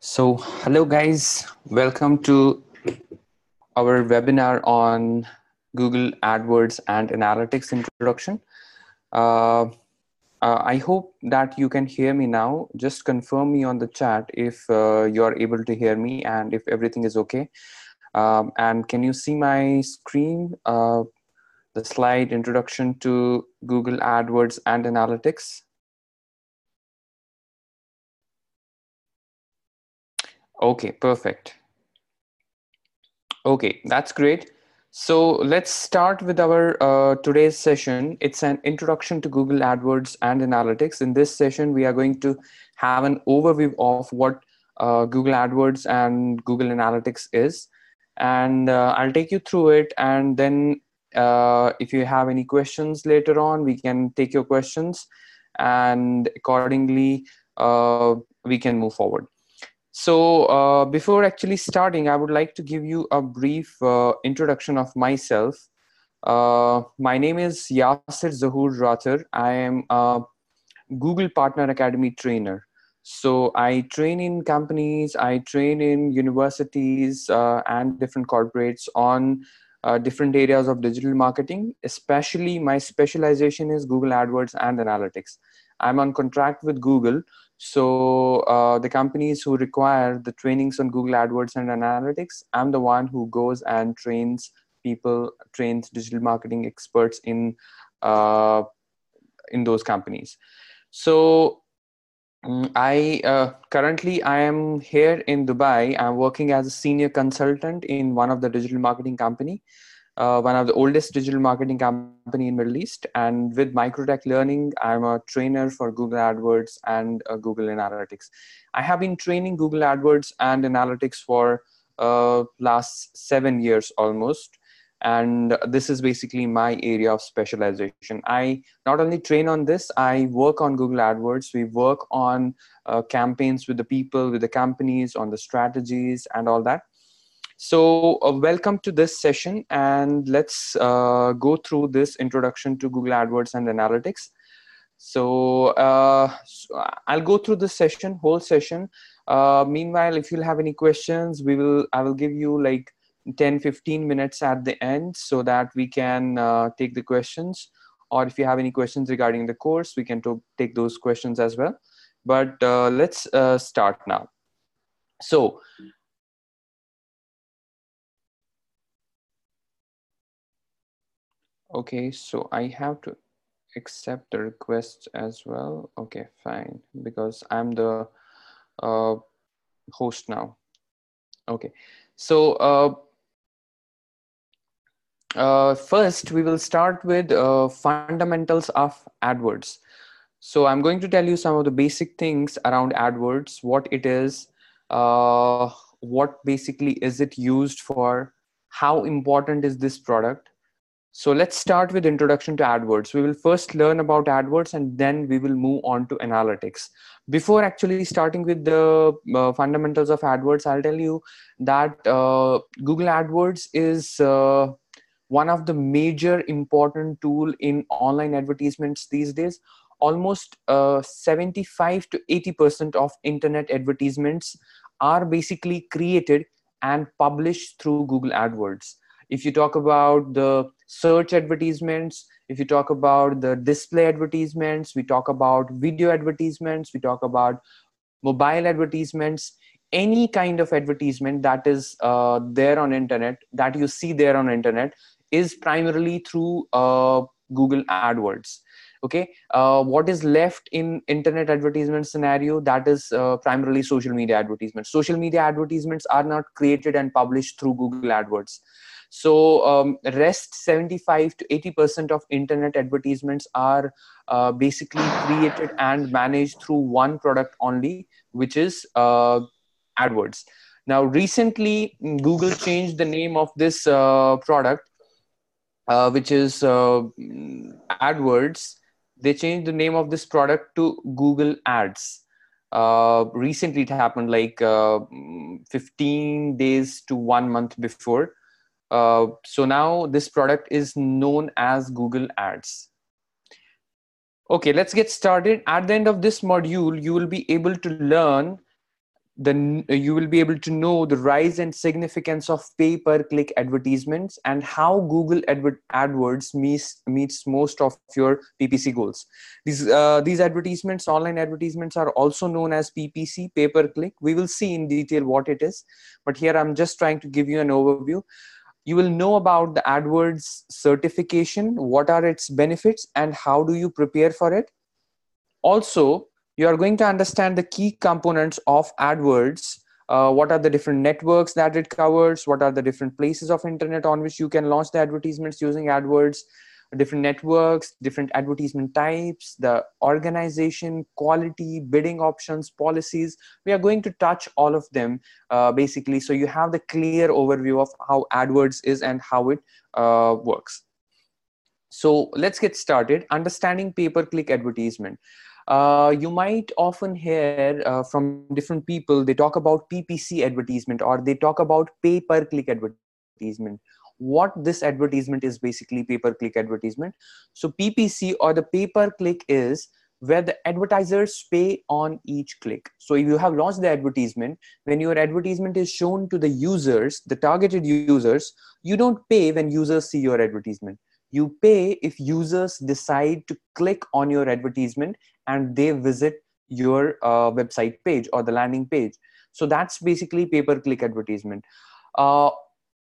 So, hello guys, welcome to our webinar on Google AdWords and Analytics introduction. Uh, uh, I hope that you can hear me now. Just confirm me on the chat if uh, you are able to hear me and if everything is okay. Um, and can you see my screen? Uh, the slide introduction to Google AdWords and Analytics. Okay, perfect. Okay, that's great. So let's start with our uh, today's session. It's an introduction to Google AdWords and Analytics. In this session, we are going to have an overview of what uh, Google AdWords and Google Analytics is. And uh, I'll take you through it. And then uh, if you have any questions later on, we can take your questions. And accordingly, uh, we can move forward. So uh, before actually starting, I would like to give you a brief uh, introduction of myself. Uh, my name is Yasir Zahur Rathar. I am a Google Partner Academy trainer. So I train in companies, I train in universities uh, and different corporates on uh, different areas of digital marketing. Especially my specialization is Google AdWords and analytics. I'm on contract with Google so uh, the companies who require the trainings on Google AdWords and analytics, I'm the one who goes and trains people, trains digital marketing experts in uh, in those companies. So mm, I uh, currently I am here in Dubai. I'm working as a senior consultant in one of the digital marketing company uh, one of the oldest digital marketing company in Middle East. And with Microtek Learning, I'm a trainer for Google AdWords and uh, Google Analytics. I have been training Google AdWords and Analytics for uh, last seven years almost. And this is basically my area of specialization. I not only train on this, I work on Google AdWords. We work on uh, campaigns with the people, with the companies, on the strategies and all that so uh, welcome to this session and let's uh, go through this introduction to Google AdWords and Analytics. So, uh, so I'll go through this session, whole session. Uh, meanwhile, if you'll have any questions, we will, I will give you like 10, 15 minutes at the end so that we can uh, take the questions. Or if you have any questions regarding the course, we can take those questions as well. But uh, let's start now. So Okay, so I have to accept the request as well. Okay, fine, because I'm the uh, host now. Okay, so uh, uh, first we will start with uh, fundamentals of AdWords. So I'm going to tell you some of the basic things around AdWords, what it is, uh, what basically is it used for, how important is this product, so let's start with introduction to AdWords. We will first learn about AdWords and then we will move on to analytics. Before actually starting with the uh, fundamentals of AdWords, I'll tell you that uh, Google AdWords is uh, one of the major important tool in online advertisements these days. Almost uh, 75 to 80% of internet advertisements are basically created and published through Google AdWords if you talk about the search advertisements if you talk about the display advertisements we talk about video advertisements we talk about mobile advertisements any kind of advertisement that is uh, there on internet that you see there on internet is primarily through uh, google adwords. Okay? Uh, what is left in internet advertisement scenario that is uh, primarily social media advertisements. Social media advertisements are not created and published through google adwords so um, rest 75 to 80 percent of internet advertisements are uh, basically created and managed through one product only which is uh, adwords. Now recently google changed the name of this uh, product uh, which is uh, adwords. They changed the name of this product to google ads. Uh, recently it happened like 15 days to one month before uh, so now this product is known as Google Ads. Okay, let's get started. At the end of this module, you will be able to learn then you will be able to know the rise and significance of pay per click advertisements and how google adwords meets, meets most of your ppc goals these uh, these advertisements online advertisements are also known as ppc pay per click we will see in detail what it is but here i'm just trying to give you an overview you will know about the adwords certification what are its benefits and how do you prepare for it also you are going to understand the key components of AdWords. Uh, what are the different networks that it covers? What are the different places of internet on which you can launch the advertisements using AdWords? Different networks, different advertisement types, the organization, quality, bidding options, policies. We are going to touch all of them uh, basically, so you have the clear overview of how AdWords is and how it uh, works. So let's get started. Understanding pay-per-click advertisement uh, you might often hear uh, from different people they talk about ppc advertisement or they talk about pay per click advertisement what this advertisement is basically pay per click advertisement so ppc or the pay per click is where the advertisers pay on each click. So if you have launched the advertisement when your advertisement is shown to the users the targeted users you don't pay when users see your advertisement. You pay if users decide to click on your advertisement and they visit your uh, website page or the landing page. So that's basically pay per click advertisement. Uh,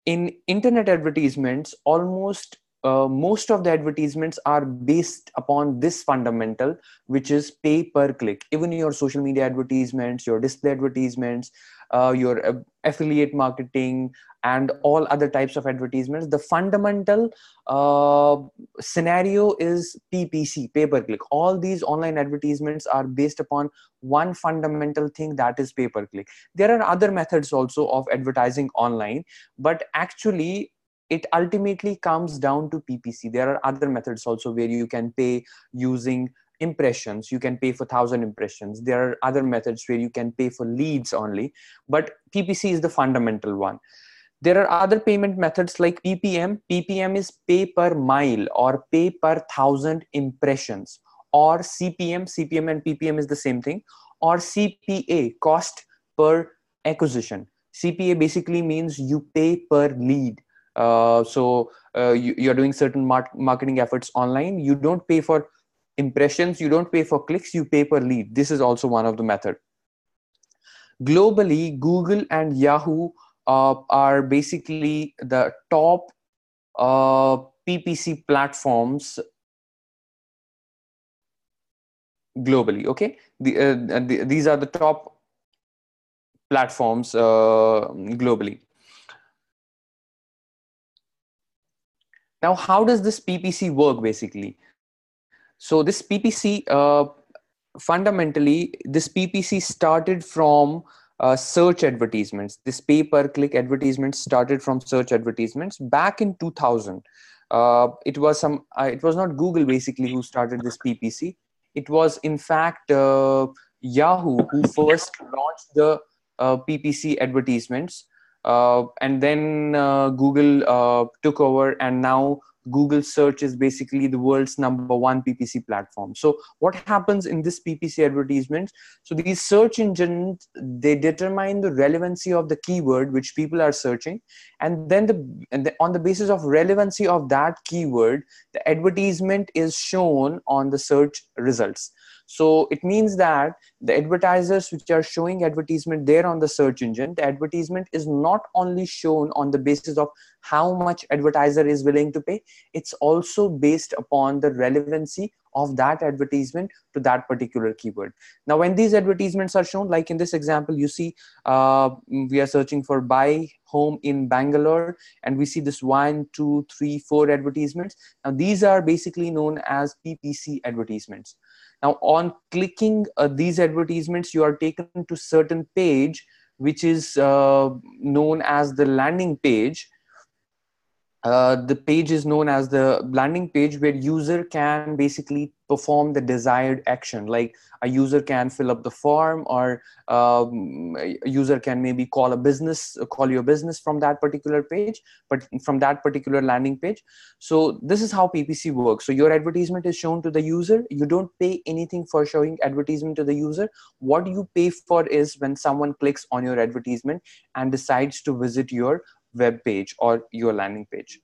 in internet advertisements almost uh, most of the advertisements are based upon this fundamental which is pay per click. Even your social media advertisements your display advertisements uh, your uh, affiliate marketing and all other types of advertisements. The fundamental uh, scenario is ppc pay per click all these online advertisements are based upon one fundamental thing that is pay per click there are other methods also of advertising online but actually it ultimately comes down to ppc there are other methods also where you can pay using impressions you can pay for 1000 impressions. There are other methods where you can pay for leads only but ppc is the fundamental one. There are other payment methods like ppm ppm is pay per mile or pay per thousand impressions or cpm cpm and ppm is the same thing or cpa cost per acquisition. Cpa basically means you pay per lead. Uh, so uh, you, are doing certain mar- marketing efforts online. You don't pay for impressions you don't pay for clicks you pay per lead. This is also one of the method. Globally google and yahoo uh, are basically the top uh, ppc platforms globally okay? The, uh, the, these are the top platforms uh, globally. Now how does this ppc work basically so this ppc uh, fundamentally this ppc started from uh, search advertisements. This pay per click advertisements started from search advertisements back in 2000 uh, it was some uh, it was not google basically who started this ppc it was in fact uh, yahoo who first launched the uh, ppc advertisements. Uh, and then google took over and now Google search is basically the world's number one PPC platform. So what happens in this PPC advertisement? So these search engines, they determine the relevancy of the keyword which people are searching. And then the, and the, on the basis of relevancy of that keyword, the advertisement is shown on the search results. So it means that the advertisers which are showing advertisement there on the search engine, the advertisement is not only shown on the basis of how much advertiser is willing to pay, it's also based upon the relevancy of that advertisement to that particular keyword. Now, when these advertisements are shown, like in this example, you see uh, we are searching for buy home in Bangalore, and we see this one, two, three, four advertisements. Now, these are basically known as PPC advertisements. Now, on clicking uh, these advertisements, you are taken to certain page, which is uh, known as the landing page. uh, the page is known as the landing page where user can basically perform the desired action. Like a user can fill up the form or um, a user can maybe call a business call your business from that particular page but from that particular landing page. So this is how ppc works. So your advertisement is shown to the user. You don't pay anything for showing advertisement to the user. What you pay for is when someone clicks on your advertisement and decides to visit your web page or your landing page.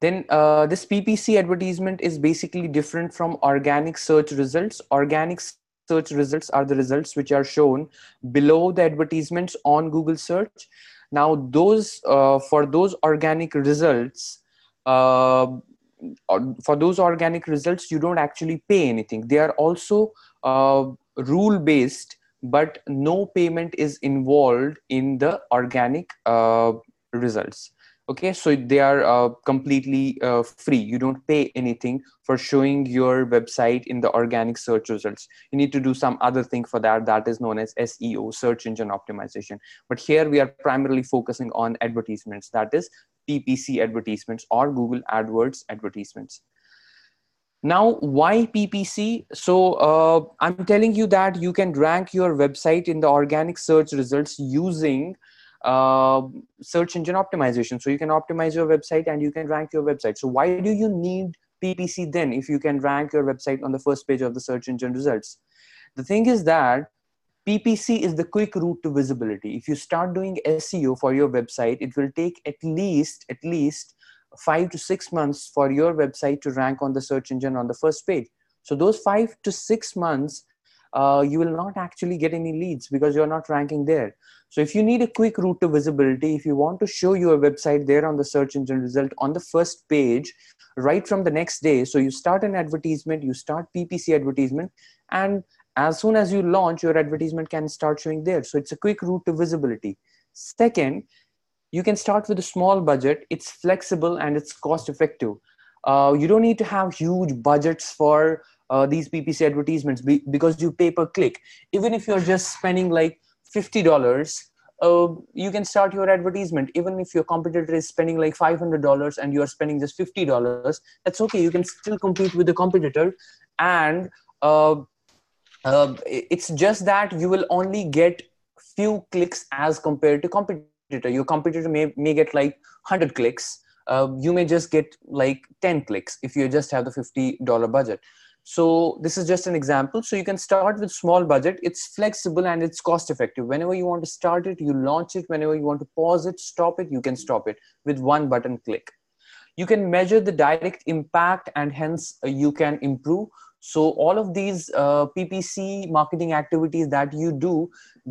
Then uh, this PPC advertisement is basically different from organic search results. Organic search results are the results which are shown below the advertisements on Google search. Now those uh, for those organic results, uh, for those organic results, you don't actually pay anything. They are also uh, rule based but no payment is involved in the organic uh, results okay so they are uh, completely uh, free. You don't pay anything for showing your website in the organic search results. You need to do some other thing for that. That is known as seo search engine optimization. But here we are primarily focusing on advertisements. That is ppc advertisements or google adwords advertisements. Now, why PPC? So uh, I'm telling you that you can rank your website in the organic search results using uh, search engine optimization. So you can optimize your website and you can rank your website. So why do you need PPC then if you can rank your website on the first page of the search engine results? The thing is that PPC is the quick route to visibility. If you start doing SEO for your website, it will take at least at least five to six months for your website to rank on the search engine on the first page. So those five to six months, uh, you will not actually get any leads because you're not ranking there. So if you need a quick route to visibility, if you want to show your website there on the search engine result on the first page, right from the next day, so you start an advertisement, you start PPC advertisement, and as soon as you launch, your advertisement can start showing there. So it's a quick route to visibility. Second, you can start with a small budget it's flexible and it's cost effective uh, you don't need to have huge budgets for uh, these ppc advertisements be- because you pay per click even if you're just spending like $50 uh, you can start your advertisement. Even if your competitor is spending like $500 and you're spending just $50 that's okay. You can still compete with the competitor. And uh, uh, it's just that you will only get few clicks as compared to competitor. Your competitor may, may get like 100 clicks. Uh, you may just get like 10 clicks if you just have the $50 budget so this is just an example. So you can start with small budget. It's flexible and it's cost effective. Whenever you want to start it you launch it. Whenever you want to pause it stop it you can stop it with one button click. You can measure the direct impact and hence uh, you can improve so all of these uh, ppc marketing activities that you do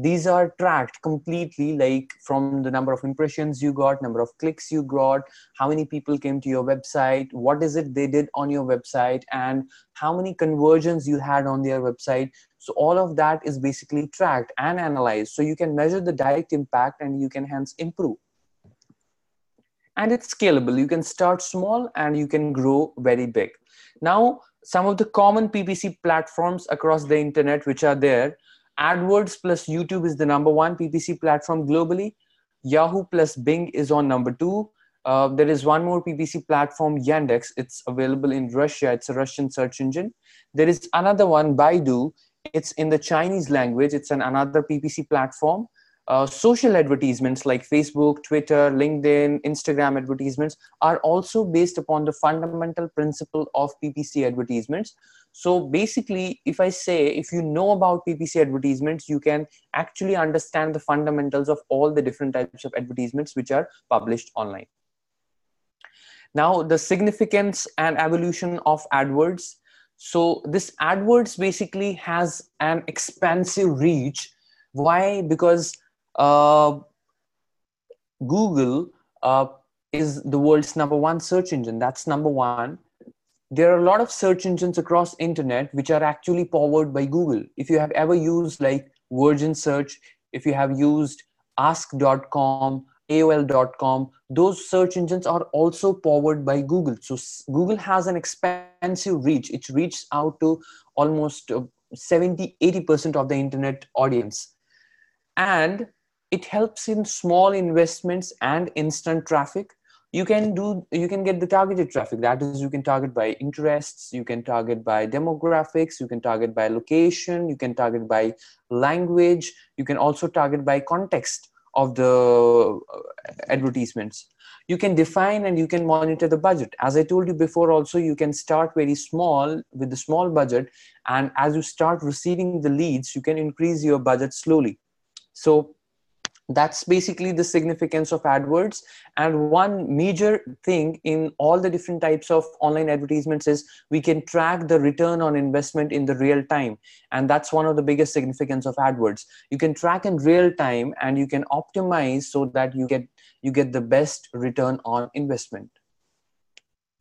these are tracked completely like from the number of impressions you got number of clicks you got how many people came to your website what is it they did on your website and how many conversions you had on their website. So all of that is basically tracked and analyzed. So you can measure the direct impact and you can hence improve. And it's scalable. You can start small and you can grow very big. Now some of the common ppc platforms across the internet which are there adwords plus youtube is the number one ppc platform globally. Yahoo plus bing is on number two. Uh, there is one more ppc platform yandex. It's available in russia. It's a russian search engine. There is another one baidu. It's in the chinese language. It's an another ppc platform uh, social advertisements like Facebook, Twitter, LinkedIn, Instagram advertisements are also based upon the fundamental principle of PPC advertisements. So basically, if I say, if you know about PPC advertisements, you can actually understand the fundamentals of all the different types of advertisements which are published online. Now, the significance and evolution of AdWords. So this AdWords basically has an expansive reach. Why? Because Google uh, is the world's number one search engine. That's number one. There are a lot of search engines across internet which are actually powered by Google. If you have ever used like Virgin Search, if you have used ask.com, AOL.com, those search engines are also powered by Google. So Google has an expansive reach. It reaches out to almost uh, 70, 80% of the internet audience. And it helps in small investments and instant traffic. You can do you can get the targeted traffic. That is you can target by interests you can target by demographics you can target by location you can target by language you can also target by context of the uh, advertisements. You can define and you can monitor the budget. As i told you before also you can start very small with the small budget and as you start receiving the leads you can increase your budget slowly. So that's basically the significance of adwords. And one major thing in all the different types of online advertisements is we can track the return on investment in the real time. And that's one of the biggest significance of adwords. You can track in real time and you can optimize so that you get you get the best return on investment.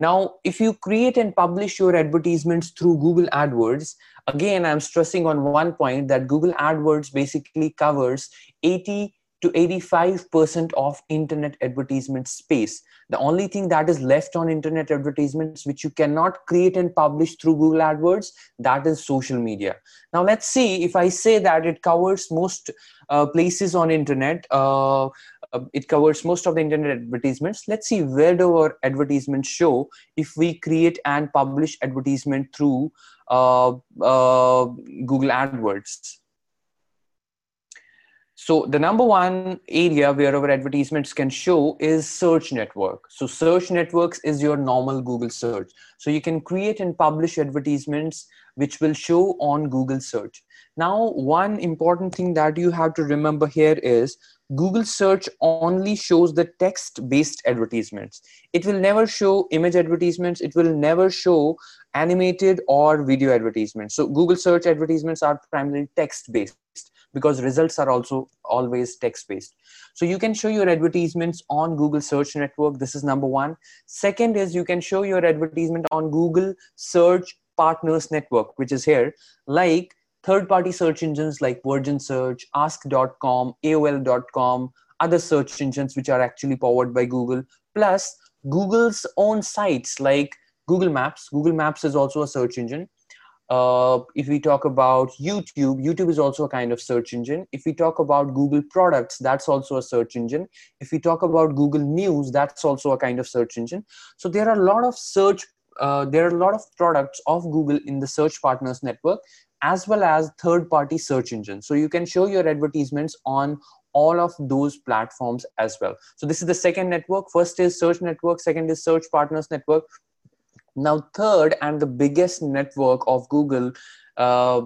Now if you create and publish your advertisements through google adwords again i'm stressing on one point that google adwords basically covers 80 to 85% of internet advertisement space. The only thing that is left on internet advertisements, which you cannot create and publish through Google AdWords, that is social media. Now let's see if I say that it covers most uh, places on internet, uh, uh, it covers most of the internet advertisements. Let's see where do our advertisements show if we create and publish advertisement through uh, uh, Google AdWords. So the number one area where our advertisements can show is search network. So search networks is your normal Google search. So you can create and publish advertisements which will show on Google search. Now, one important thing that you have to remember here is Google search only shows the text based advertisements. It will never show image advertisements. It will never show animated or video advertisements. So Google search advertisements are primarily text based because results are also always text based so you can show your advertisements on google search network. This is number one. Second is you can show your advertisement on google search partners network which is here. Like third party search engines like virgin search ask.com aol.com other search engines which are actually powered by google plus google's own sites like google maps. Google maps is also a search engine uh, if we talk about youtube youtube is also a kind of search engine. If we talk about google products that's also a search engine. If we talk about google news that's also a kind of search engine. So there are a lot of search uh, there are a lot of products of google in the search partners network as well as third party search engines so you can show your advertisements on all of those platforms as well. So this is the second network. First is search network second is search partners network now, third and the biggest network of Google uh,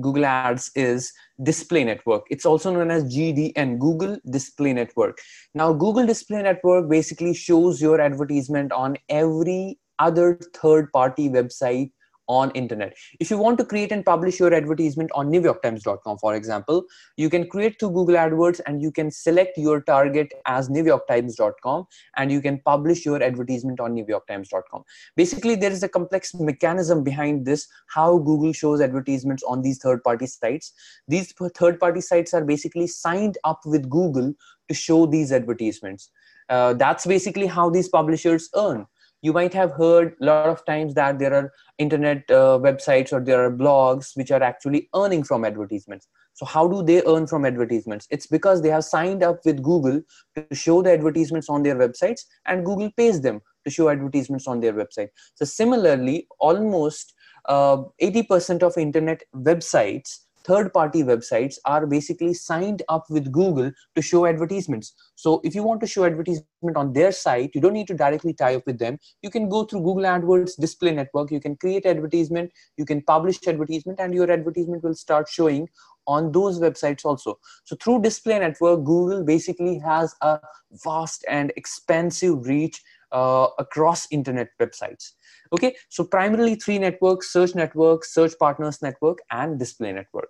Google Ads is Display Network. It's also known as GDN, Google Display Network. Now, Google Display Network basically shows your advertisement on every other third party website on internet. If you want to create and publish your advertisement on newyorktimes.com for example you can create through google adwords and you can select your target as newyorktimes.com and you can publish your advertisement on newyorktimes.com basically there is a complex mechanism behind this how google shows advertisements on these third party sites. These third party sites are basically signed up with google to show these advertisements. Uh, that's basically how these publishers earn you might have heard a lot of times that there are internet uh, websites or there are blogs which are actually earning from advertisements. So how do they earn from advertisements? It's because they have signed up with google to show the advertisements on their websites and google pays them to show advertisements on their website. So similarly almost uh, 80% of internet websites third party websites are basically signed up with Google to show advertisements. So if you want to show advertisement on their site, you don't need to directly tie up with them. You can go through Google AdWords display network. You can create advertisement, you can publish advertisement and your advertisement will start showing on those websites also. So through display network, Google basically has a vast and expansive reach uh, across internet websites okay so primarily three networks search network search partners network and display network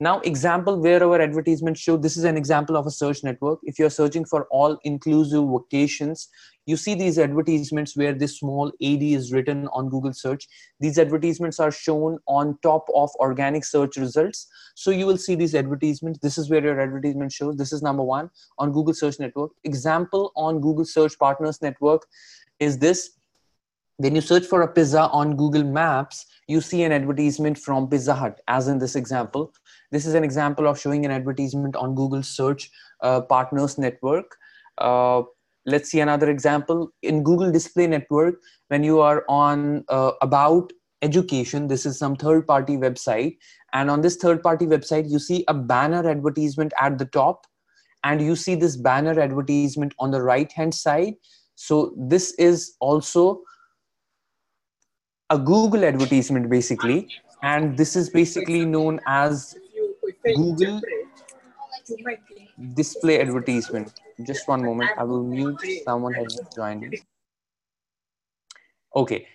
now, example where our advertisements show this is an example of a search network. If you're searching for all inclusive vacations, you see these advertisements where this small AD is written on Google search. These advertisements are shown on top of organic search results. So you will see these advertisements. This is where your advertisement shows. This is number one on Google search network. Example on Google search partners network is this when you search for a pizza on Google Maps, you see an advertisement from Pizza Hut, as in this example. This is an example of showing an advertisement on Google search uh, partners network. Uh, let's see another example. In google display network when you are on uh, about education this is some third party website and on this third party website you see a banner advertisement at the top and you see this banner advertisement on the right hand side. So this is also a google advertisement basically. And this is basically known as google display advertisement. Just one moment. I will mute someone has joined. Okay.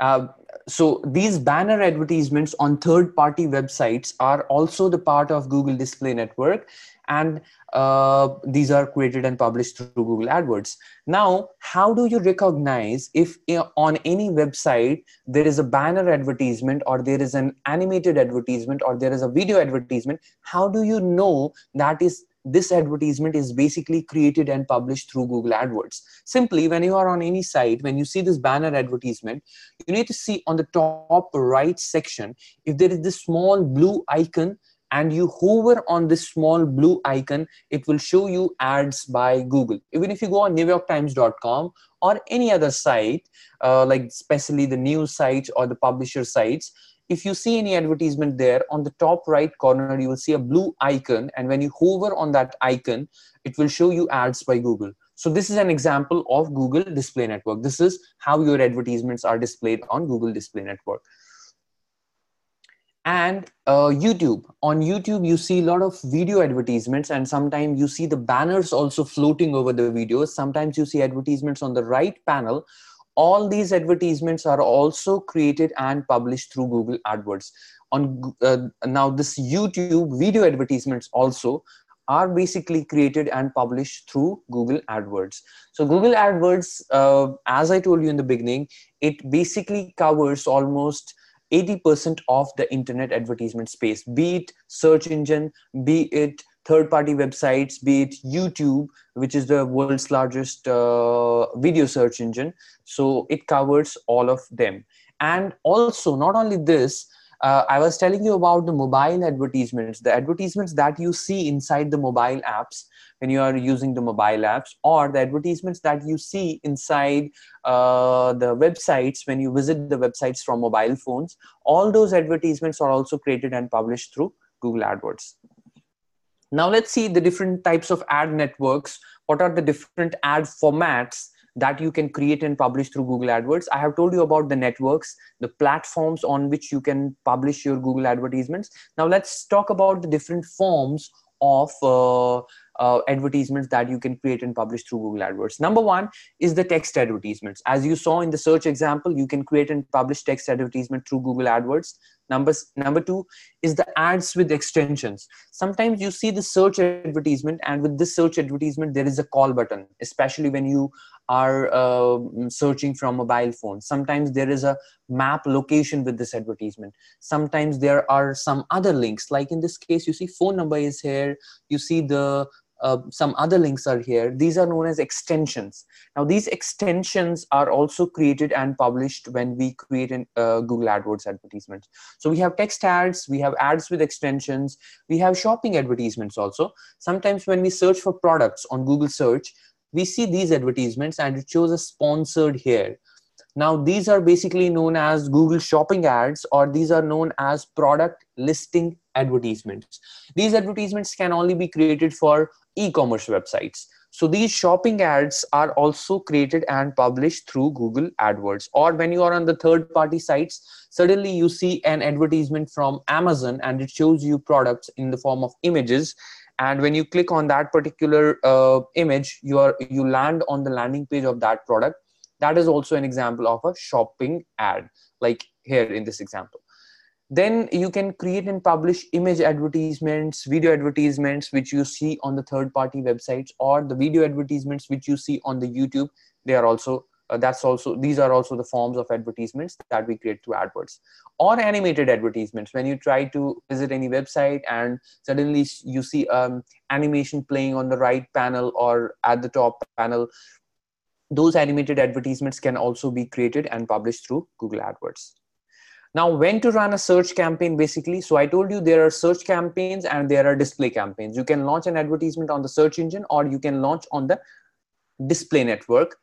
Uh, so these banner advertisements on third party websites are also the part of google display network and uh, these are created and published through google adwords now how do you recognize if uh, on any website there is a banner advertisement or there is an animated advertisement or there is a video advertisement how do you know that is this advertisement is basically created and published through Google AdWords. Simply, when you are on any site, when you see this banner advertisement, you need to see on the top right section if there is this small blue icon and you hover on this small blue icon, it will show you ads by Google. Even if you go on NewYorkTimes.com or any other site, uh, like especially the news sites or the publisher sites, if you see any advertisement there on the top right corner you will see a blue icon and when you hover on that icon it will show you ads by google. So this is an example of google display network. This is how your advertisements are displayed on google display network and uh, youtube. On youtube you see a lot of video advertisements and sometimes you see the banners also floating over the videos. Sometimes you see advertisements on the right panel. All these advertisements are also created and published through google adwords. On uh, now this youtube video advertisements also are basically created and published through google adwords. So google adwords uh, as i told you in the beginning it basically covers almost 80% of the internet advertisement space be it search engine be it third party websites be it youtube which is the world's largest uh, video search engine. So it covers all of them. And also not only this uh, i was telling you about the mobile advertisements the advertisements that you see inside the mobile apps when you are using the mobile apps or the advertisements that you see inside uh, the websites when you visit the websites from mobile phones all those advertisements are also created and published through google adwords now let's see the different types of ad networks. What are the different ad formats that you can create and publish through Google AdWords. I have told you about the networks, the platforms on which you can publish your Google advertisements. Now let's talk about the different forms of uh, uh, advertisements that you can create and publish through Google AdWords. Number one is the text advertisements. As you saw in the search example, you can create and publish text advertisement through Google AdWords. Number, number two is the ads with extensions. Sometimes you see the search advertisement, and with this search advertisement, there is a call button, especially when you are uh, searching from a mobile phone. Sometimes there is a map location with this advertisement. Sometimes there are some other links, like in this case, you see phone number is here, you see the uh, some other links are here. These are known as extensions. Now, these extensions are also created and published when we create an uh, Google AdWords advertisements. So we have text ads, we have ads with extensions, we have shopping advertisements also. Sometimes when we search for products on Google search, we see these advertisements and it shows a sponsored here. Now, these are basically known as Google shopping ads or these are known as product listing advertisements. These advertisements can only be created for e-commerce websites. So these shopping ads are also created and published through Google AdWords. Or when you are on the third party sites, suddenly you see an advertisement from Amazon and it shows you products in the form of images. And when you click on that particular uh, image, you are you land on the landing page of that product. That is also an example of a shopping ad, like here in this example then you can create and publish image advertisements video advertisements which you see on the third party websites or the video advertisements which you see on the youtube. They are also uh, that's also these are also the forms of advertisements that we create through adwords. Or animated advertisements. When you try to visit any website and suddenly you see um, animation playing on the right panel or at the top panel those animated advertisements can also be created and published through google adwords now when to run a search campaign basically so i told you there are search campaigns and there are display campaigns. You can launch an advertisement on the search engine or you can launch on the display network.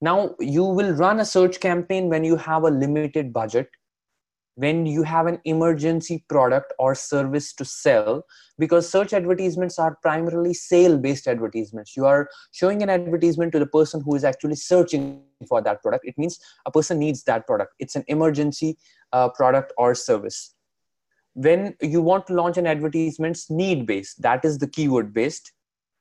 Now you will run a search campaign when you have a limited budget when you have an emergency product or service to sell because search advertisements are primarily sale based advertisements. You are showing an advertisement to the person who is actually searching for that product. It means a person needs that product. It's an emergency uh, product or service. When you want to launch an advertisements need based that is the keyword based.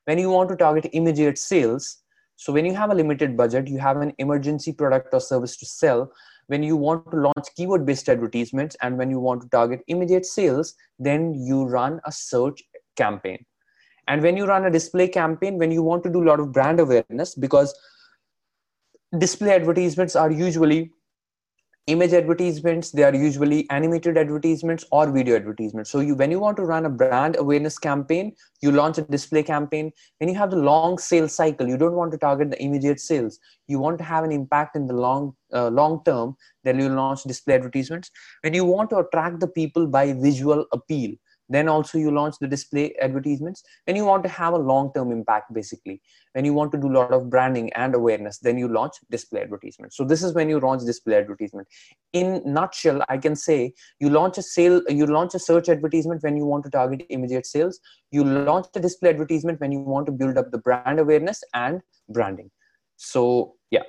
When you want to target immediate sales so when you have a limited budget you have an emergency product or service to sell when you want to launch keyword based advertisements and when you want to target immediate sales then you run a search campaign. And when you run a display campaign when you want to do a lot of brand awareness because display advertisements are usually image advertisements they are usually animated advertisements or video advertisements. So you when you want to run a brand awareness campaign you launch a display campaign. When you have the long sales cycle you don't want to target the immediate sales. You want to have an impact in the long uh, long term then you launch display advertisements. When you want to attract the people by visual appeal then also you launch the display advertisements. When you want to have a long term impact basically. When you want to do a lot of branding and awareness then you launch display advertisements so this is when you launch display advertisement. In nutshell i can say you launch a sale you launch a search advertisement when you want to target immediate sales. You launch a display advertisement when you want to build up the brand awareness and branding. So yeah.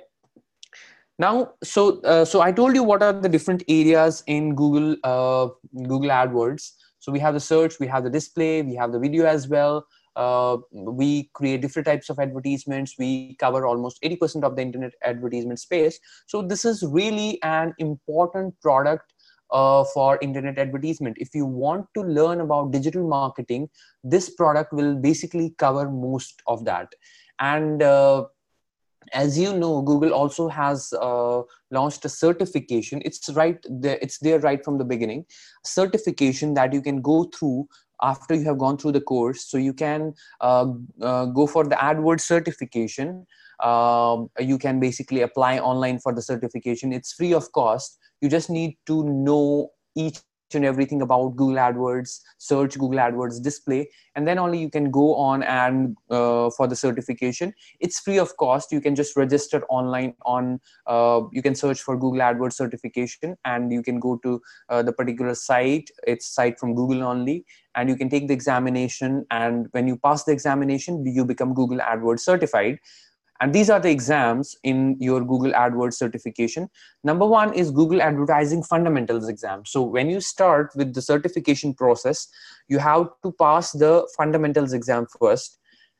Now so uh, so i told you what are the different areas in google uh, google adwords so we have the search, we have the display, we have the video as well. Uh, we create different types of advertisements. We cover almost 80% of the internet advertisement space. So this is really an important product uh, for internet advertisement. If you want to learn about digital marketing, this product will basically cover most of that. And uh, as you know google also has uh, launched a certification. It's right there it's there right from the beginning. Certification that you can go through after you have gone through the course. So you can uh, uh, go for the adwords certification. Um, you can basically apply online for the certification. It's free of cost. You just need to know each and everything about Google AdWords, search Google AdWords display, and then only you can go on and uh, for the certification. It's free of cost. You can just register online on, uh, you can search for Google AdWords certification and you can go to uh, the particular site. It's site from Google only and you can take the examination. And when you pass the examination, you become Google AdWords certified and these are the exams in your Google AdWords certification. Number one is Google Advertising Fundamentals exam. So when you start with the certification process, you have to pass the fundamentals exam first.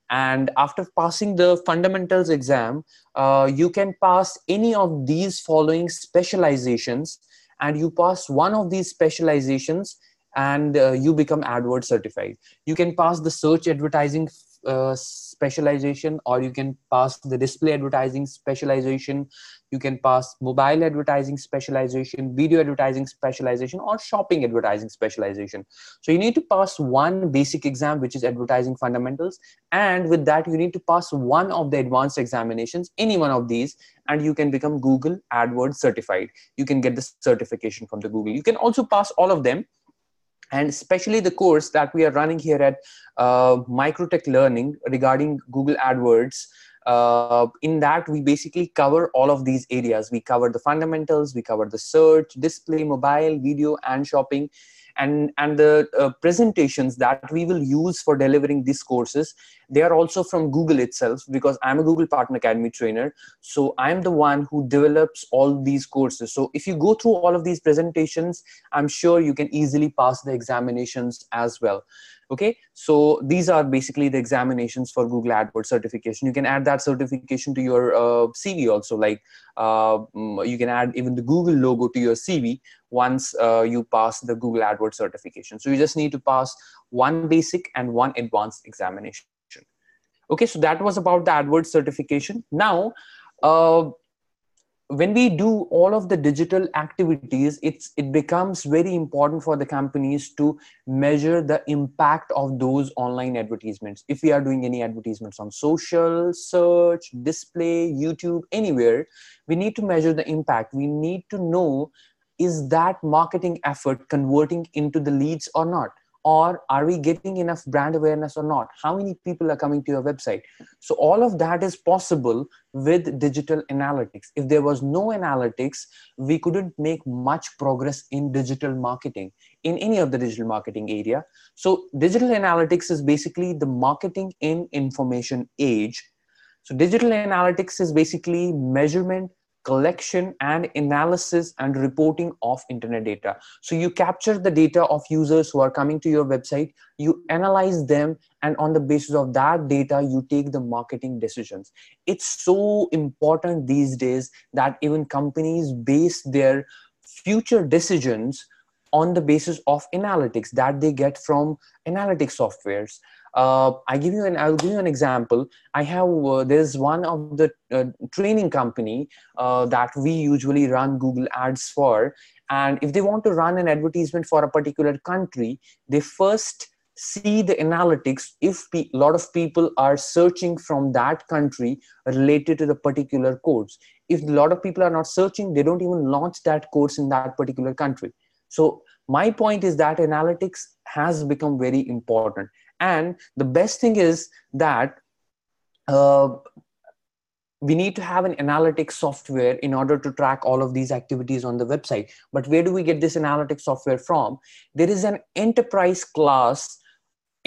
And after passing the fundamentals exam, uh, you can pass any of these following specializations. And you pass one of these specializations and uh, you become AdWords certified. You can pass the search advertising uh, specialization or you can pass the display advertising specialization you can pass mobile advertising specialization video advertising specialization or shopping advertising specialization. So you need to pass one basic exam which is advertising fundamentals and with that you need to pass one of the advanced examinations any one of these and you can become google adwords certified. You can get the certification from the google. You can also pass all of them and especially the course that we are running here at uh, Microtek Learning regarding Google AdWords. Uh, in that, we basically cover all of these areas. We cover the fundamentals, we cover the search, display, mobile, video, and shopping and and the uh, presentations that we will use for delivering these courses they are also from google itself because i'm a google partner academy trainer. So i'm the one who develops all these courses. So if you go through all of these presentations i'm sure you can easily pass the examinations as well. Okay? So these are basically the examinations for google adwords certification. You can add that certification to your uh, cv also like uh, mm, you can add even the google logo to your cv once uh, you pass the google adwords certification. So you just need to pass one basic and one advanced examination okay so that was about the adwords certification. Now uh, when we do all of the digital activities it's it becomes very important for the companies to measure the impact of those online advertisements. If we are doing any advertisements on social search display youtube anywhere we need to measure the impact. We need to know is that marketing effort converting into the leads or not or are we getting enough brand awareness or not? How many people are coming to your website? So all of that is possible with digital analytics. If there was no analytics we couldn't make much progress in digital marketing in any of the digital marketing area. So digital analytics is basically the marketing in information age. So digital analytics is basically measurement collection and analysis and reporting of internet data. So you capture the data of users who are coming to your website you analyze them and on the basis of that data you take the marketing decisions. It's so important these days that even companies base their future decisions on the basis of analytics that they get from analytics softwares uh, I give you an I'll give you an example. I have uh, there's one of the uh, training company uh, that we usually run Google Ads for, and if they want to run an advertisement for a particular country, they first see the analytics if a lot of people are searching from that country related to the particular course. If a lot of people are not searching they don't even launch that course in that particular country. So my point is that analytics has become very important and the best thing is that uh, we need to have an analytics software in order to track all of these activities on the website. But where do we get this analytics software from? There is an enterprise class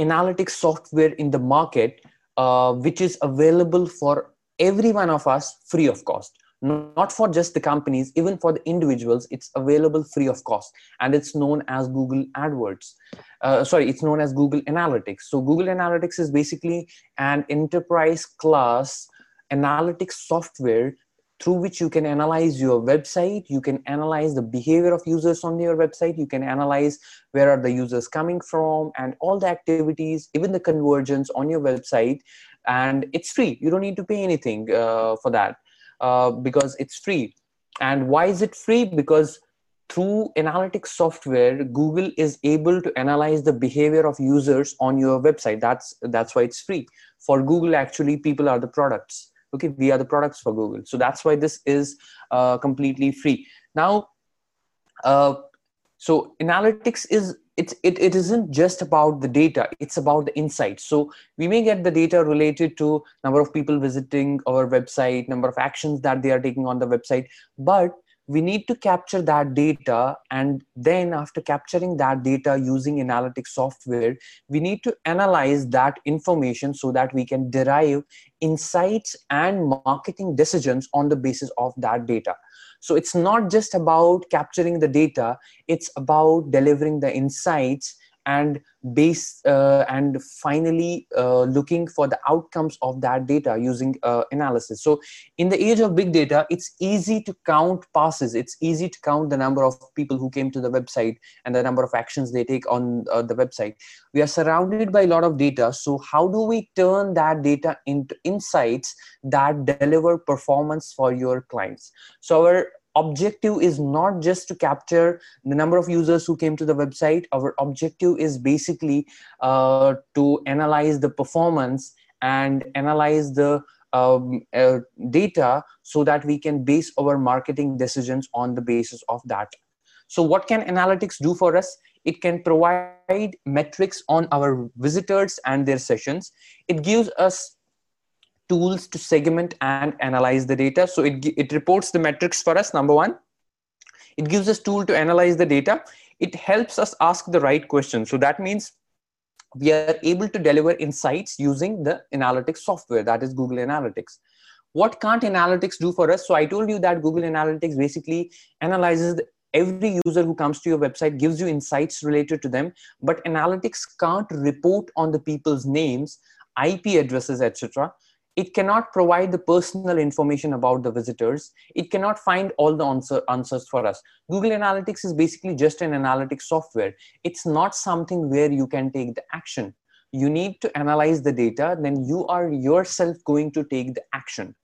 analytics software in the market uh, which is available for every one of us free of cost not for just the companies even for the individuals it's available free of cost. And it's known as google adwords. Uh, sorry it's known as google analytics. So google analytics is basically an enterprise class analytics software through which you can analyze your website. You can analyze the behavior of users on your website. You can analyze where are the users coming from and all the activities even the conversions on your website. And it's free. You don't need to pay anything uh, for that uh, because it's free. And why is it free? Because through analytics software, Google is able to analyze the behavior of users on your website. That's that's why it's free. For Google, actually, people are the products. Okay, we are the products for Google. So that's why this is uh, completely free. Now, uh, so analytics is it, it, it isn't just about the data it's about the insights so we may get the data related to number of people visiting our website number of actions that they are taking on the website but we need to capture that data and then after capturing that data using analytics software we need to analyze that information so that we can derive insights and marketing decisions on the basis of that data so it's not just about capturing the data, it's about delivering the insights and base uh, and finally uh, looking for the outcomes of that data using uh, analysis. So in the age of big data it's easy to count passes. It's easy to count the number of people who came to the website and the number of actions they take on uh, the website. We are surrounded by a lot of data. So how do we turn that data into insights that deliver performance for your clients? So our objective is not just to capture the number of users who came to the website. Our objective is basically uh, to analyze the performance and analyze the um, uh, data so that we can base our marketing decisions on the basis of that. So what can analytics do for us? It can provide metrics on our visitors and their sessions. It gives us tools to segment and analyze the data. So it, it reports the metrics for us, number one. It gives us tool to analyze the data. It helps us ask the right question. So that means we are able to deliver insights using the analytics software, that is Google Analytics. What can't analytics do for us? So I told you that Google Analytics basically analyzes every user who comes to your website gives you insights related to them but analytics can't report on the people's names ip addresses etc it cannot provide the personal information about the visitors. It cannot find all the answer, answers for us. Google analytics is basically just an analytics software. It's not something where you can take the action. You need to analyze the data then you are yourself going to take the action.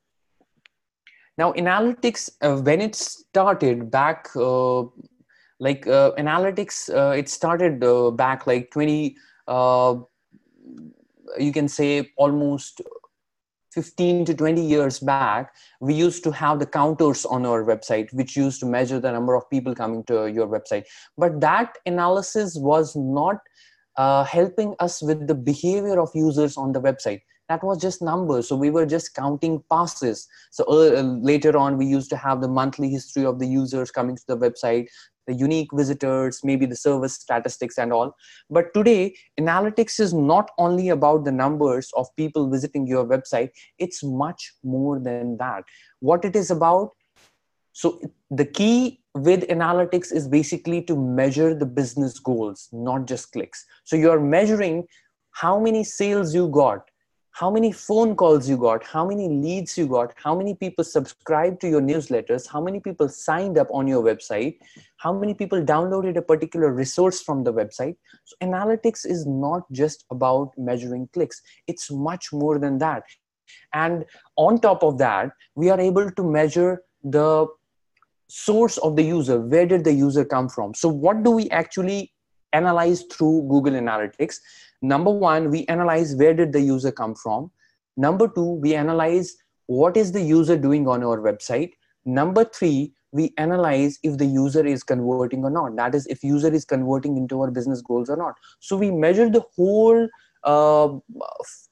Now analytics uh, when it started back uh, like uh, analytics uh, it started uh, back like 20 uh, you can say almost 15 to 20 years back, we used to have the counters on our website, which used to measure the number of people coming to your website. But that analysis was not uh, helping us with the behavior of users on the website. That was just numbers. So we were just counting passes. So uh, later on we used to have the monthly history of the users coming to the website the unique visitors maybe the service statistics and all. But today analytics is not only about the numbers of people visiting your website it's much more than that. What it is about so the key with analytics is basically to measure the business goals not just clicks. So you're measuring how many sales you got how many phone calls you got, how many leads you got, how many people subscribed to your newsletters, how many people signed up on your website, how many people downloaded a particular resource from the website. So, analytics is not just about measuring clicks, it's much more than that. And on top of that, we are able to measure the source of the user. Where did the user come from? So, what do we actually analyze through Google Analytics? number one we analyze where did the user come from. Number two we analyze what is the user doing on our website. Number three we analyze if the user is converting or not. That is if user is converting into our business goals or not. So we measure the whole uh,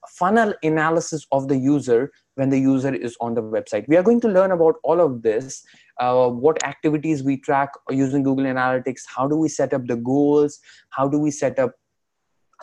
funnel analysis of the user when the user is on the website. We are going to learn about all of this uh, what activities we track using google analytics how do we set up the goals how do we set up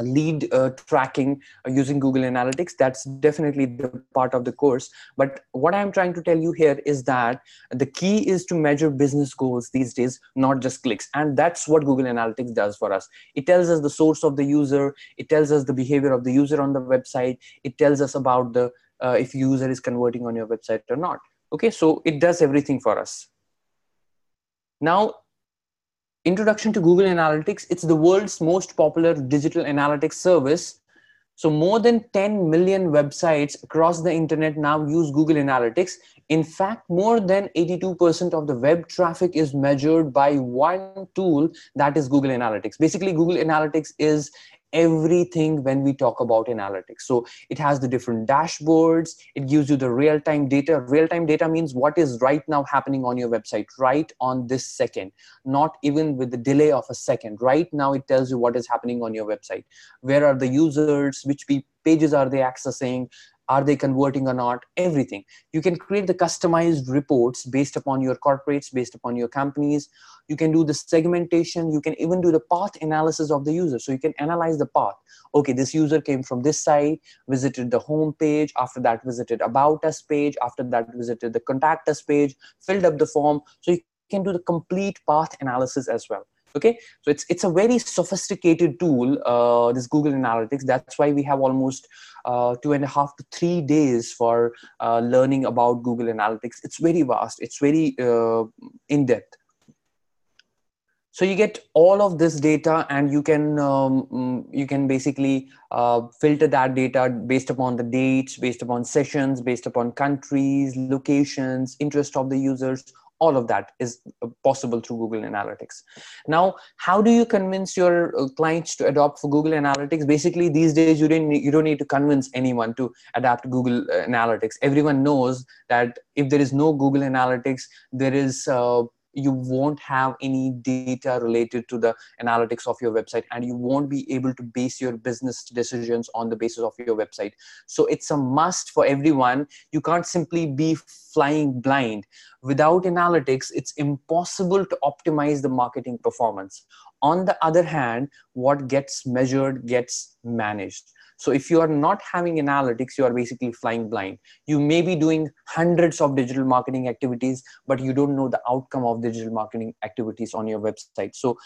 lead uh, tracking uh, using google analytics. That's definitely the part of the course. But what i'm trying to tell you here is that the key is to measure business goals these days not just clicks. And that's what google analytics does for us. It tells us the source of the user. It tells us the behavior of the user on the website. It tells us about the uh, if user is converting on your website or not okay so it does everything for us now Introduction to Google Analytics. It's the world's most popular digital analytics service. So more than 10 million websites across the internet now use Google Analytics. In fact, more than 82% of the web traffic is measured by one tool that is Google Analytics. Basically, Google Analytics is everything when we talk about analytics. So it has the different dashboards, it gives you the real time data. Real time data means what is right now happening on your website, right on this second, not even with the delay of a second. Right now, it tells you what is happening on your website. Where are the users, which pages are they accessing, are they converting or not? Everything. You can create the customized reports based upon your corporates based upon your companies. You can do the segmentation. You can even do the path analysis of the user. So you can analyze the path. Okay this user came from this site visited the home page after that visited about us page after that visited the contact us page filled up the form. So you can do the complete path analysis as well okay? So it's it's a very sophisticated tool uh, this google analytics. That's why we have almost uh, two and a half to three days for uh, learning about google analytics. It's very vast. It's very uh, in depth so you get all of this data and you can um, mm, you can basically uh, filter that data based upon the dates based upon sessions based upon countries locations interest of the users all of that is uh, possible through google analytics. Now how do you convince your uh, clients to adopt for google analytics? Basically these days you don't you don't need to convince anyone to adapt google uh, analytics. Everyone knows that if there is no google analytics there is uh, you won't have any data related to the analytics of your website and you won't be able to base your business decisions on the basis of your website. So it's a must for everyone. You can't simply be flying blind. Without analytics it's impossible to optimize the marketing performance. On the other hand what gets measured gets managed so if you are not having analytics, you are basically flying blind. You may be doing hundreds of digital marketing activities, but you don't know the outcome of digital marketing activities on your website. So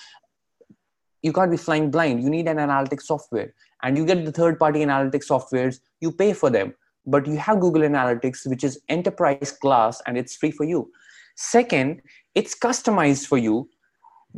you can't be flying blind. You need an analytics software. And you get the third party analytics softwares, you pay for them. But you have Google Analytics, which is enterprise class and it's free for you. Second, it's customized for you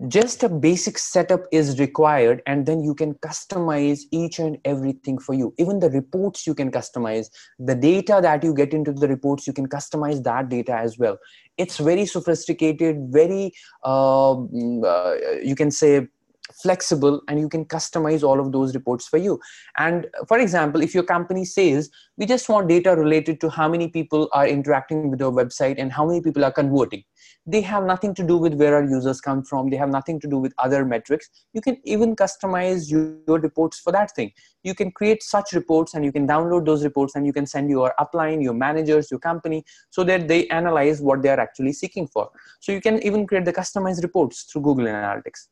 just a basic setup is required and then you can customize each and everything for you. Even the reports you can customize. The data that you get into the reports you can customize that data as well. It's very sophisticated very uh, uh, you can say flexible and you can customize all of those reports for you. And uh, for example if your company says we just want data related to how many people are interacting with your website and how many people are converting they have nothing to do with where our users come from. They have nothing to do with other metrics. You can even customize your reports for that thing. You can create such reports and you can download those reports and you can send your upline your managers your company so that they analyze what they are actually seeking for. So you can even create the customized reports through google analytics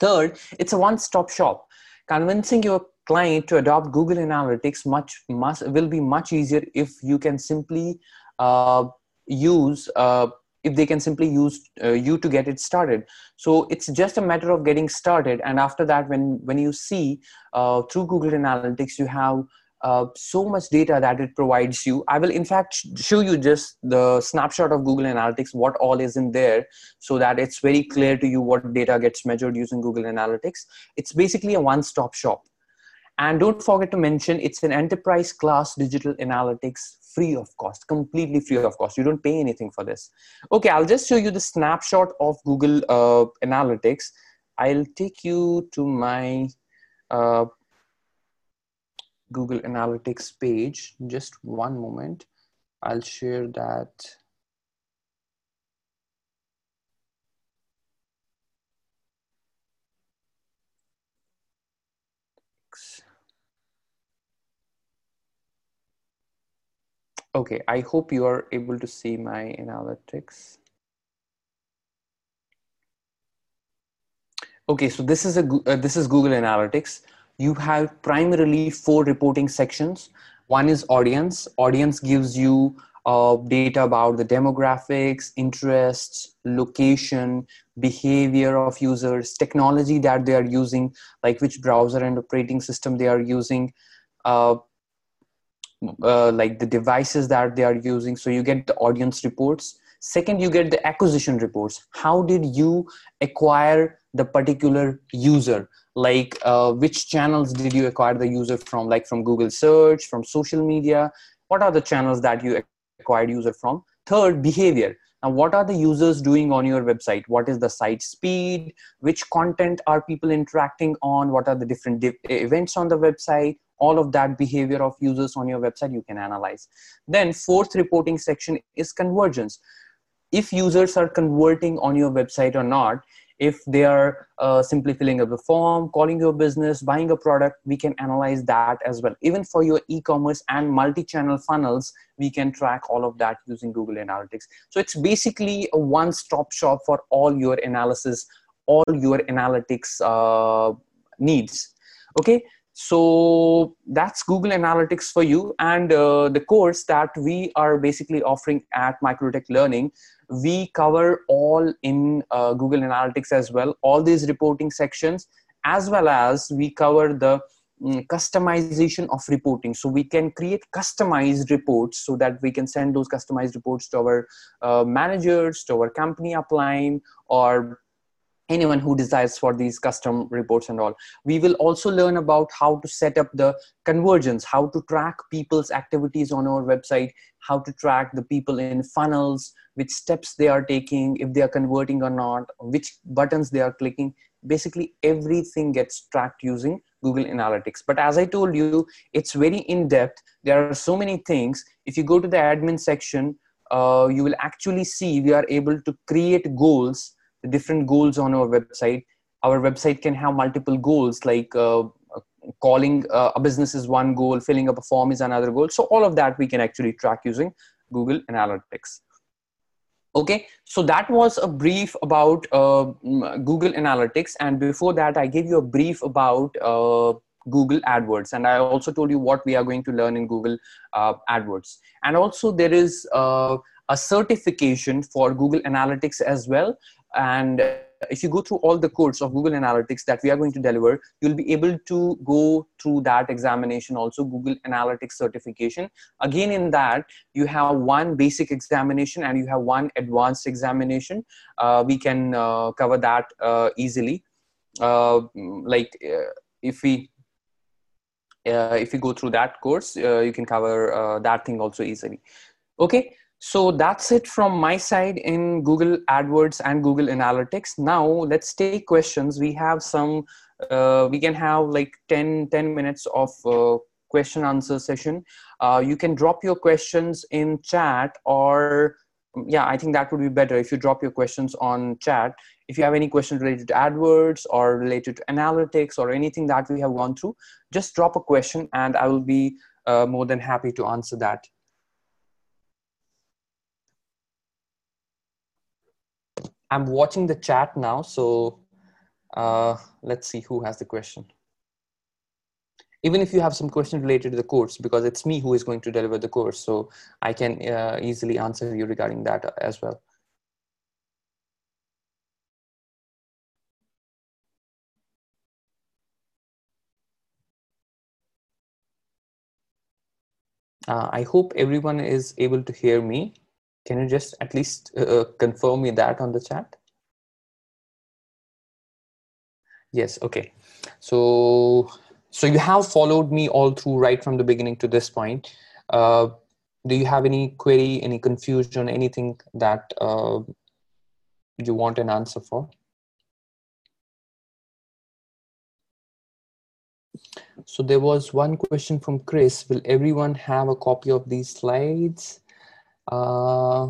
Third, it's a one-stop shop. Convincing your client to adopt Google Analytics much must will be much easier if you can simply uh, use uh, if they can simply use uh, you to get it started so it's just a matter of getting started and after that when when you see uh, through google analytics you have uh, so much data that it provides you. I will in fact show you just the snapshot of Google Analytics, what all is in there, so that it's very clear to you what data gets measured using Google Analytics. It's basically a one-stop shop. And don't forget to mention it's an enterprise class digital analytics free of cost, completely free of cost. You don't pay anything for this. Okay, I'll just show you the snapshot of Google uh, Analytics. I'll take you to my uh, Google Analytics page. Just one moment. I'll share that. Okay, I hope you are able to see my analytics. Okay, so this is a uh, this is Google Analytics you have primarily four reporting sections. One is audience. Audience gives you uh, data about the demographics, interests, location, behavior of users, technology that they are using, like which browser and operating system they are using, uh, uh, like the devices that they are using. So you get the audience reports. Second, you get the acquisition reports. How did you acquire the particular user? Like uh, which channels did you acquire the user from? Like from google search from social media? What are the channels that you acquired user from? Third behavior. Now what are the users doing on your website? What is the site speed? Which content are people interacting on? What are the different events on the website? All of that behavior of users on your website you can analyze. Then fourth reporting section is convergence. If users are converting on your website or not if they are uh, simply filling up the form calling your business buying a product we can analyze that as well. Even for your e-commerce and multi-channel funnels we can track all of that using google analytics. So it's basically a one-stop shop for all your analysis all your analytics uh, needs. Okay? So that's google analytics for you. And uh, the course that we are basically offering at Microtek Learning we cover all in uh, google analytics as well all these reporting sections as well as we cover the um, customization of reporting. So we can create customized reports so that we can send those customized reports to our uh, managers to our company upline or anyone who desires for these custom reports and all. We will also learn about how to set up the convergence how to track people's activities on our website how to track the people in funnels which steps they are taking if they are converting or not which buttons they are clicking. Basically everything gets tracked using google analytics. But as i told you it's very in depth there are so many things. If you go to the admin section uh, you will actually see we are able to create goals different goals on our website. Our website can have multiple goals like uh, calling uh, a business is one goal filling up a form is another goal. So all of that we can actually track using google analytics. Okay so that was a brief about uh, google analytics. And before that i gave you a brief about uh, google adwords. And i also told you what we are going to learn in google uh, adwords. And also there is uh, a certification for google analytics as well and if you go through all the course of google analytics that we are going to deliver you'll be able to go through that examination also google analytics certification. Again in that you have one basic examination and you have one advanced examination. Uh, we can uh, cover that uh, easily. Uh, like uh, if we uh, if you go through that course you can cover that thing also easily. Okay So that's it from my side in Google AdWords and Google Analytics. Now let's take questions. We have some, uh, we can have like 10, 10 minutes of uh, question answer session. Uh, you can drop your questions in chat or yeah, I think that would be better if you drop your questions on chat. If you have any questions related to AdWords or related to analytics or anything that we have gone through, just drop a question and I will be uh, more than happy to answer that. I'm watching the chat now, so uh, let's see who has the question. Even if you have some question related to the course, because it's me who is going to deliver the course, so I can uh, easily answer you regarding that as well. Uh, I hope everyone is able to hear me. Can you just at least uh, confirm me that on the chat? Yes, okay. So, so you have followed me all through right from the beginning to this point. Uh, do you have any query, any confusion, anything that uh, you want an answer for? So there was one question from Chris. Will everyone have a copy of these slides? Uh,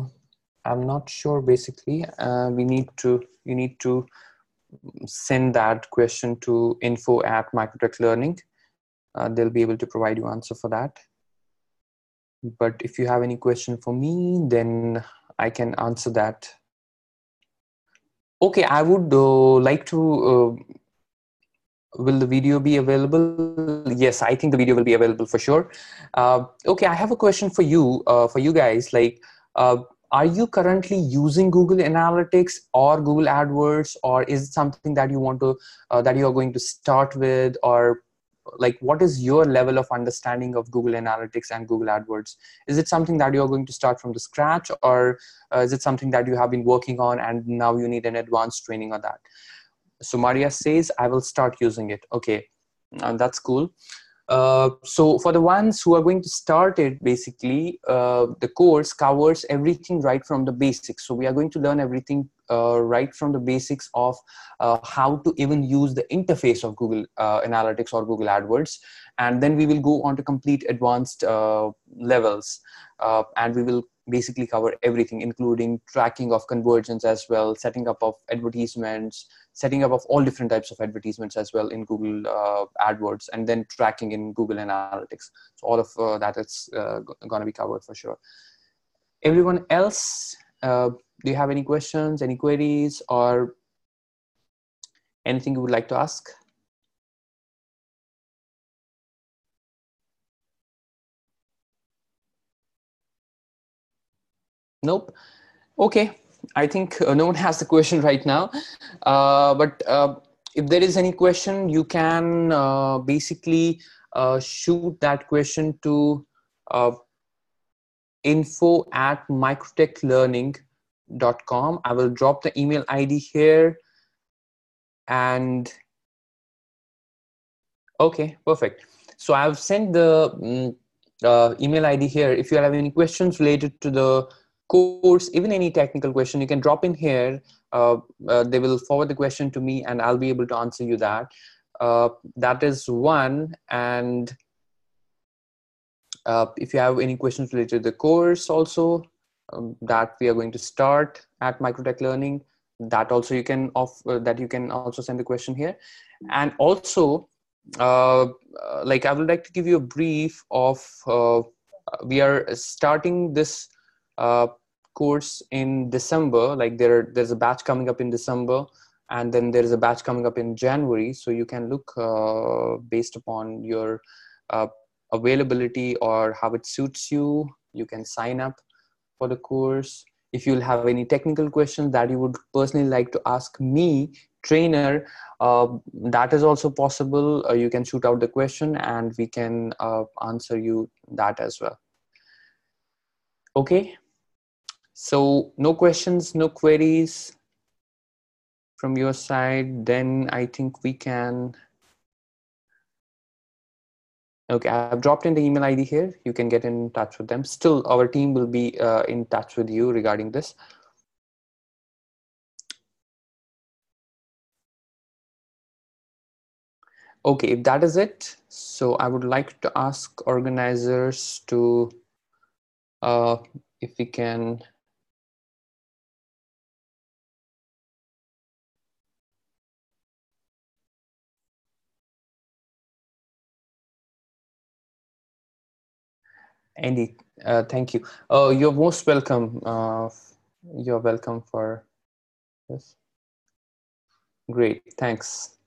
i'm not sure basically. Uh, we need to you need to send that question to info at Microtek Learning. Uh, they'll be able to provide you answer for that. But if you have any question for me then i can answer that. Okay i would uh, like to uh, will the video be available? Yes i think the video will be available for sure. Uh, okay i have a question for you uh, for you guys like uh, are you currently using google analytics or google adwords or is it something that you want to uh, that you are going to start with or like what is your level of understanding of google analytics and google adwords? Is it something that you're going to start from the scratch or uh, is it something that you have been working on and now you need an advanced training on that so maria says i will start using it. Okay and that's cool. Uh, so for the ones who are going to start it basically uh, the course covers everything right from the basics. So we are going to learn everything uh, right from the basics of uh, how to even use the interface of google uh, analytics or google adwords. And then we will go on to complete advanced levels and we will basically cover everything including tracking of conversions as well setting up of advertisements setting up of all different types of advertisements as well in google uh, adwords and then tracking in google analytics. So all of uh, that is uh, going to be covered for sure. Everyone else uh, do you have any questions any queries or anything you would like to ask Nope. Okay. I think uh, no one has the question right now. Uh, but uh, if there is any question, you can uh, basically uh, shoot that question to uh, info at microteklearning.com. I will drop the email ID here. And okay, perfect. So I've sent the um, email ID here. If you have any questions related to the course, even any technical question, you can drop in here. Uh, uh, they will forward the question to me and I'll be able to answer you that. Uh, that is one. And uh, if you have any questions related to the course also, um, that we are going to start at Microtek Learning, that also you can off uh, that you can also send the question here. And also, uh, like I would like to give you a brief of, we are starting this uh, course in December. Like there, there's a batch coming up in December, and then there is a batch coming up in January. So you can look uh, based upon your uh, availability or how it suits you. You can sign up for the course. If you'll have any technical questions that you would personally like to ask me, trainer, uh, that is also possible. Uh, you can shoot out the question and we can uh, answer you that as well. Okay. So no questions, no queries from your side, then I think we can Okay, I've dropped in the email ID here. You can get in touch with them. Still, our team will be uh, in touch with you regarding this. Okay, if that is it, so I would like to ask organizers to, uh, if we can Andy, uh, thank you. Oh, you're most welcome. Uh, you're welcome for this. Great, thanks.